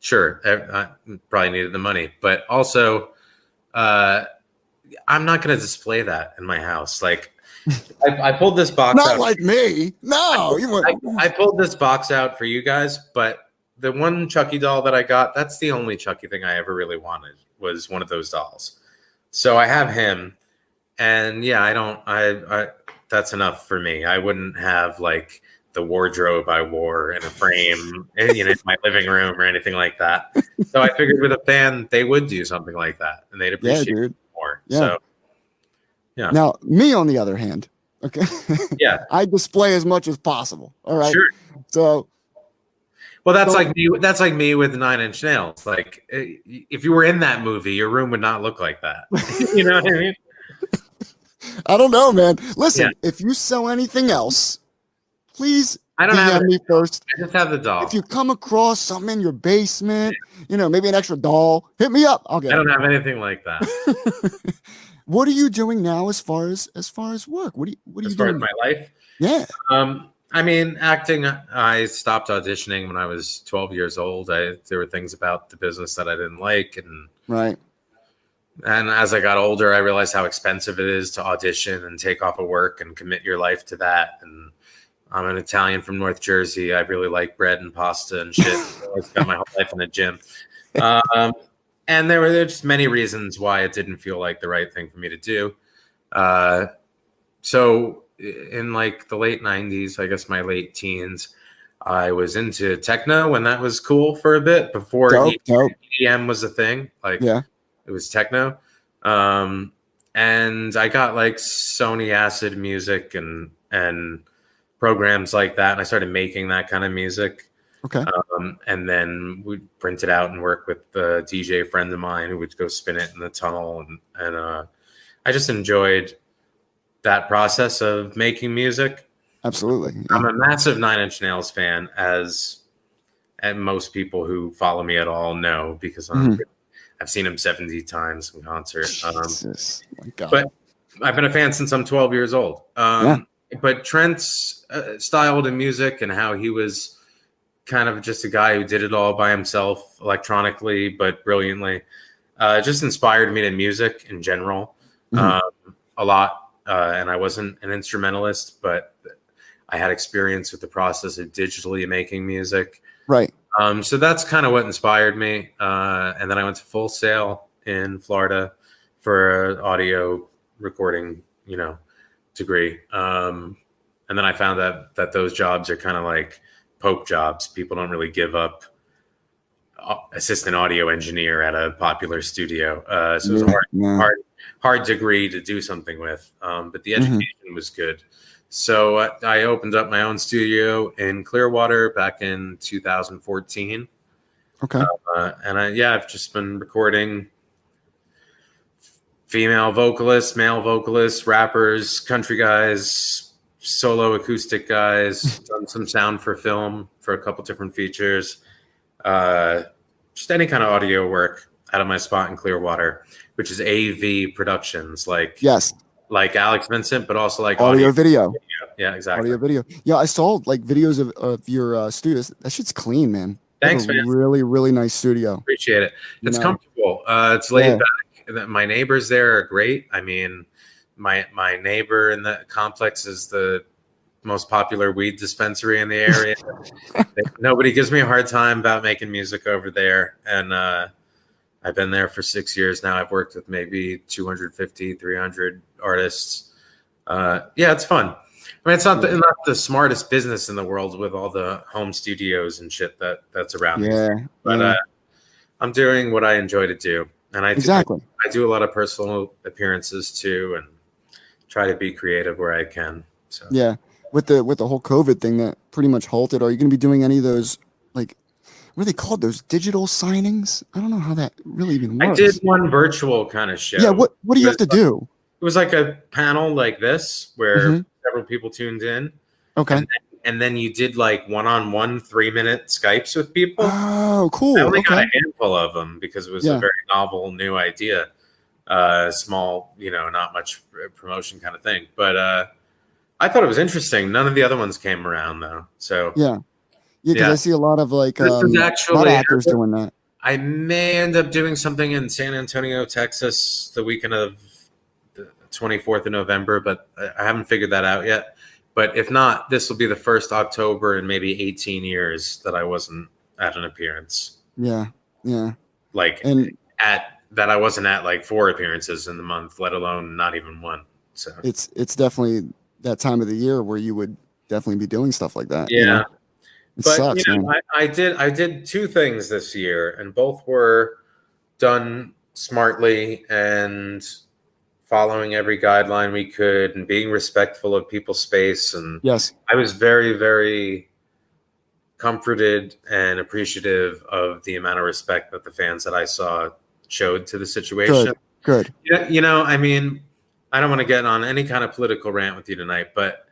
sure, I, I probably needed the money, but also, uh, I'm not going to display that in my house. Like, I, I pulled this box Not out. like me. No, you I. I pulled this box out for you guys, but the one Chucky doll that I got, that's the only Chucky thing I ever really wanted was one of those dolls. So I have him, and yeah, I don't. I, I that's enough for me. I wouldn't have like the wardrobe I wore in a frame, eh, you know, in my living room or anything like that. So I figured with a fan, they would do something like that, and they'd Yeah, appreciate it dude. more. Yeah. So Yeah. Now, me on the other hand, okay, yeah, I display as much as possible. All right. sure. So Well, that's So- like me. That's like me with Nine Inch Nails. Like, eh, if you were in that movie, your room would not look like that. you know what I mean? I don't know, man. Listen, Yeah. if you sell anything else, please I don't DM have. me first. I just have the doll. If you come across something in your basement, you know, maybe an extra doll, hit me up. I'll get I don't have anything like that. what are you doing now as far as as far as work? What are you what are as you doing? my life, yeah. um, I mean, acting. I stopped auditioning when I was 12 years old. I there were things about the business that I didn't like, and Right. and as I got older, I realized how expensive it is to audition and take off of work and commit your life to that. And I'm an Italian from North Jersey. I really like bread and pasta and shit. I spent my whole life in the gym. Um, and there were there were just many reasons why it didn't feel like the right thing for me to do. Uh, so in like the late 90s, I guess my late teens, I was into techno when that was cool for a bit before Dope, dope. EDM was a thing. Like Yeah. it was techno. Um, and I got like Sony Acid music and and programs like that, and I started making that kind of music. Okay. Um, and then we'd print it out and work with the DJ friend of mine who would go spin it in the tunnel, and and uh, I just enjoyed that process of making music. Absolutely. I'm a massive Nine Inch Nails fan, as and most people who follow me at all know because I'm, Mhm. I've seen him 70 times in concert. Um, Jesus. My God. but I've been a fan since I'm 12 years old. Um, But Trent's uh, style to music and how he was kind of just a guy who did it all by himself electronically, but brilliantly, uh, just inspired me to music in general Mhm. um, a lot. Uh, and I wasn't an instrumentalist, but I had experience with the process of digitally making music. right. Um, so that's kind of what inspired me. Uh, and then I went to Full Sail in Florida for an audio recording, you know, degree. Um, and then I found that that those jobs are kind of like pope jobs. People don't really give up uh, assistant audio engineer at a popular studio. Uh, so it was a hard, yeah. hard, hard degree to do something with. Um, but the Mhm. education was good. So I, I opened up my own studio in Clearwater back in 2014. Okay. Uh, and I, yeah, I've just been recording female vocalists, male vocalists, rappers, country guys, solo acoustic guys, done some sound for film for a couple different features. Uh, just any kind of audio work out of my spot in Clearwater, which is AV Productions, like Yes. like Alex Vincent, but also like Audio audio. video. Yeah, exactly. Audio video. Yeah, I saw like videos of, of your uh, studios. That shit's clean, man. Thanks, man. Really, really nice studio. Appreciate it. You It's know? comfortable. Uh, it's laid Yeah. back. My neighbors there are great. I mean, my my neighbor in the complex is the most popular weed dispensary in the area. Nobody gives me a hard time about making music over there. And uh, I've been there for six years now. I've worked with maybe 250, 300 artists. Uh, yeah, it's fun. I mean, it's not the, not the smartest business in the world with all the home studios and shit that that's around. Yeah, but yeah. uh, I'm doing what I enjoy to do, and I do, exactly. I do a lot of personal appearances too, and try to be creative where I can. So Yeah, with the with the whole COVID thing that pretty much halted. Are you going to be doing any of those what are they called? Those digital signings? I don't know how that really even works. I did one virtual kind of show. Yeah. What What do you have to was do? It was like a panel like this where Mhm. several people tuned in, Okay. and then you did like one-on-one three-minute Skypes with people. Oh, cool. I only got a handful of them because it was Yeah. a very novel, new idea. Uh, small, you know, not much promotion kind of thing. But uh, I thought it was interesting. None of the other ones came around though. So Yeah. Yeah, because Yeah. I see a lot of like um, a lot of actually- actors doing that. I may end up doing something in San Antonio, Texas, the weekend of the 24th of November, but I- haven't figured that out yet. But if not, this will be the first October in maybe 18 years that I wasn't at an appearance. Yeah. Yeah. Like And at that I wasn't at like four appearances in the month, let alone not even one. So it's it's definitely that time of the year where you would definitely be doing stuff like that. you yeah. know? It but sucks, you know. I, I did I did two things this year, and both were done smartly and following every guideline we could, and being respectful of people's space. And Yes. I was very very comforted and appreciative of the amount of respect that the fans that I saw showed to the situation. Good. Yeah, you know, I mean, I don't want to get on any kind of political rant with you tonight, but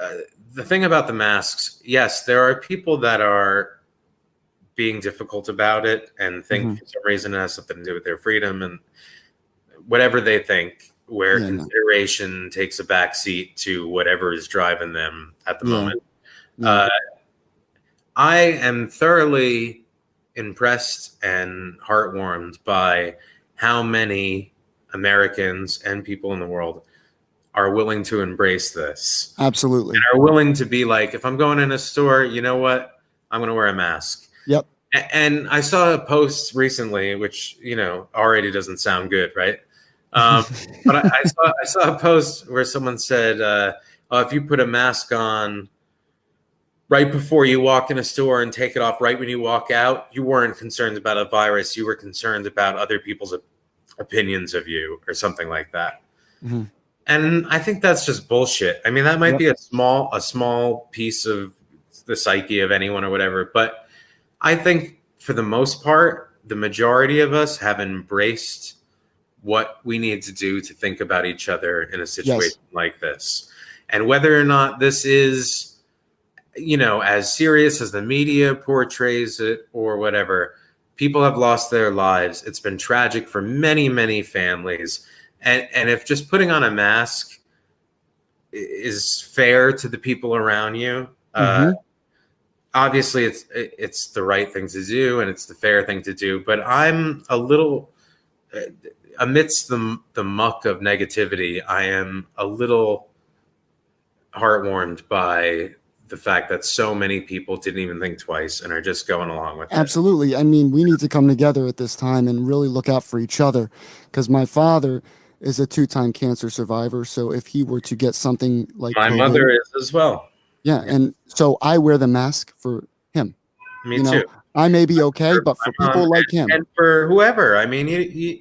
uh, the thing about the masks, yes, there are people that are being difficult about it and think Mhm. for some reason it has something to do with their freedom and whatever they think, where Yeah, no. consideration takes a backseat to whatever is driving them at the Yeah. moment. Yeah. Uh, I am thoroughly impressed and heartwarmed by how many Americans and people in the world are willing to embrace this Absolutely. and are willing to be like, if I'm going in a store, you know what? I'm going to wear a mask. Yep. And I saw a post recently, which, you know, already doesn't sound good, right? Um, but I, I, saw, I saw a post where someone said, uh, oh, if you put a mask on right before you walk in a store and take it off right when you walk out, you weren't concerned about a virus. You were concerned about other people's op- opinions of you or something like that. Mhm. And I think that's just bullshit. I mean, that might Yep. be a small, a small piece of the psyche of anyone or whatever, but I think for the most part, the majority of us have embraced what we need to do to think about each other in a situation like this. And whether or not this is, you know, as serious as the media portrays it or whatever, people have lost their lives. It's been tragic for many, many families. And, and if just putting on a mask is fair to the people around you, uh, Mhm. obviously it's it's the right thing to do and it's the fair thing to do but i'm a little uh, amidst the the muck of negativity i am a little heartwarmed by the fact that so many people didn't even think twice and are just going along with it Absolutely. I mean, we need to come together at this time and really look out for each other because my father is a two time cancer survivor. So if he were to get something like my COVID- mother is as well yeah. And so I wear the mask for him. me You know, too I may be okay, but for My mom people like him, and for whoever i mean you, you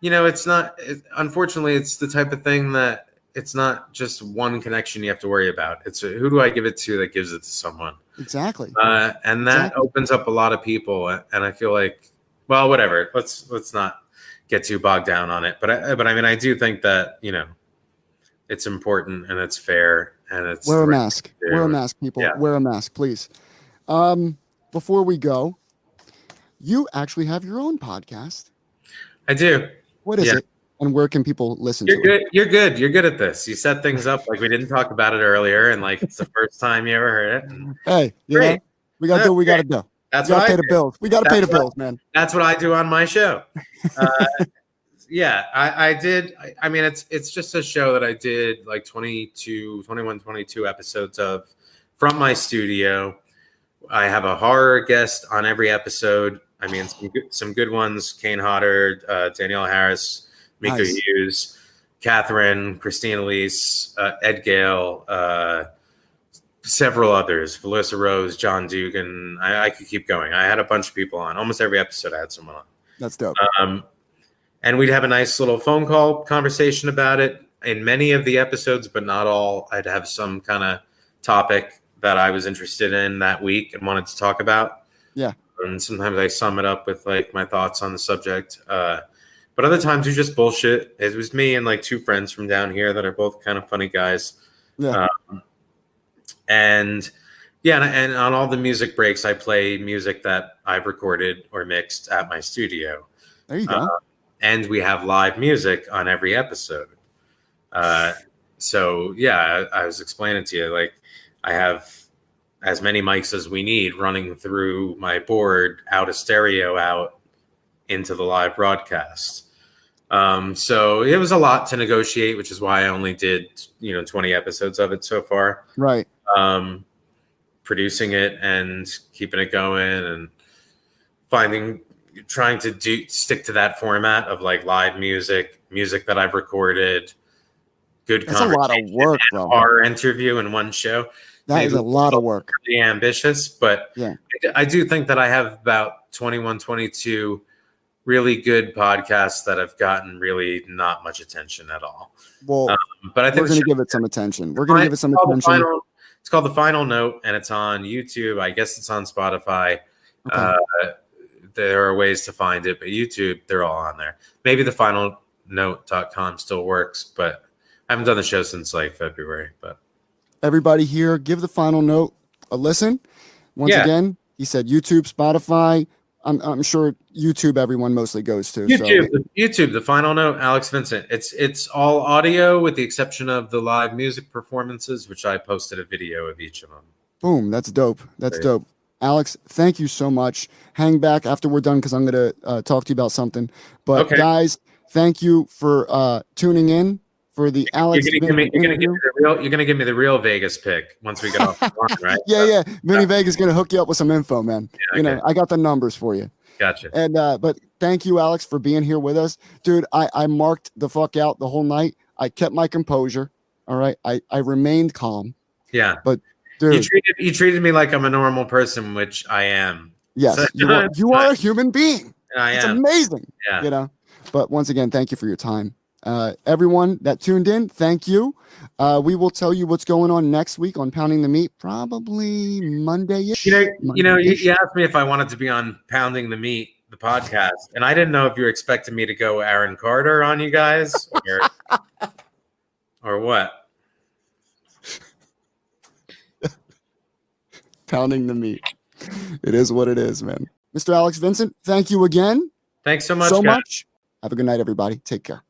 you know it's not it, unfortunately it's the type of thing that it's not just one connection you have to worry about it's a, who do i give it to that gives it to someone exactly. uh, and that Exactly. opens up a lot of people and i feel like well whatever let's let's not get too bogged down on it but i but i mean i do think that you know it's important and it's fair and it's Wear a right mask. thing to do. Wear a mask, people. Yeah. Wear a mask, please. Um, before we go, you actually have your own podcast. i do What is Yeah. it? And where can people listen You're to it? good. You're good. You're good at this. You set things up like we didn't talk about it earlier, and like it's the first time you ever heard it. Hey, you know, we got to do what we got to do. That's We gotta pay the bills. We got to pay the what- bills, man. That's what I do on my show. Uh, yeah, I, I did. I, I mean, it's it's just a show that I did like 22, 21, 22 episodes of from my studio. I have a horror guest on every episode. I mean, some good, some good ones: Kane Hodder, uh, Danielle Harris, Mika Nice. Hughes, Catherine, Christine Elise, uh, Ed Gale, uh, several others: Felissa Rose, John Dugan. I, I could keep going. I had a bunch of people on. Almost every episode, I had someone on. That's dope. Um, and we'd have a nice little phone call conversation about it. In many of the episodes, but not all, I'd have some kind of topic that I was interested in that week and wanted to talk about. Yeah. And sometimes I sum it up with like my thoughts on the subject. Uh, but other times we just bullshit. It was me and like two friends from down here that are both kind of funny guys. Yeah. Um, and yeah, and, and on all the music breaks, I play music that I've recorded or mixed at my studio there you go. uh, and we have live music on every episode. Uh, so yeah, I, I was explaining to you like I have as many mics as we need running through my board out a stereo out into the live broadcast. Um, so it was a lot to negotiate, which is why I only did you know 20 episodes of it so far right. Um, producing it and keeping it going and finding trying to do stick to that format of like live music music that i've recorded good That's a lot of work, horror interview in one show That is a lot of work. pretty ambitious but Yeah. I do think that i have about 21 22 really good podcasts that have gotten really not much attention at all Well, but i think we're going to give it some attention. We're going to give it some it's called the attention. final- it's called the final note, and it's on YouTube. I guess it's on Spotify. Okay. Uh, there are ways to find it, but YouTube, they're all on there. Maybe the final note.com still works, but I haven't done the show since like February. But Everybody here, give the final note a listen. Once Yeah. again, he said YouTube, Spotify. I'm, I'm sure YouTube everyone mostly goes to. YouTube, So, YouTube, the final note, Alex Vincent. It's it's all audio with the exception of the live music performances, which I posted a video of each of them. boom, that's dope. That's Great. dope. Alex, thank you so much. Hang back after we're done because I'm going to uh, talk to you about something. But Okay. guys, thank you for uh, tuning in for the Alex. You're gonna, give me, you're, gonna give me the real, you're gonna give me the real Vegas pick once we get off the line, right? Yeah, yeah. Vinny Vegas going to hook you up with some info, man. Yeah, You know. I got the numbers for you. Gotcha. And uh, but thank you, Alex, for being here with us, dude. I I marked the fuck out the whole night. I kept my composure. All right, I I remained calm, Yeah. But dude. You treated you treated me like I'm a normal person, which I am. yes, so- you are. You are a human being. I It's am. amazing. Yeah. You know. But once again, thank you for your time. Uh, everyone that tuned in, thank you. Uh, we will tell you what's going on next week on Pounding the Meat, probably Monday. You know, you know, you, you asked me if I wanted to be on Pounding the Meat, the podcast, and I didn't know if you were expecting me to go Aaron Carter on you guys or, or what. Pounding the Meat. It is what it is, man. Mr. Alex Vincent, thank you again Thanks so much, so guys. much. Have a good night, everybody. Take care.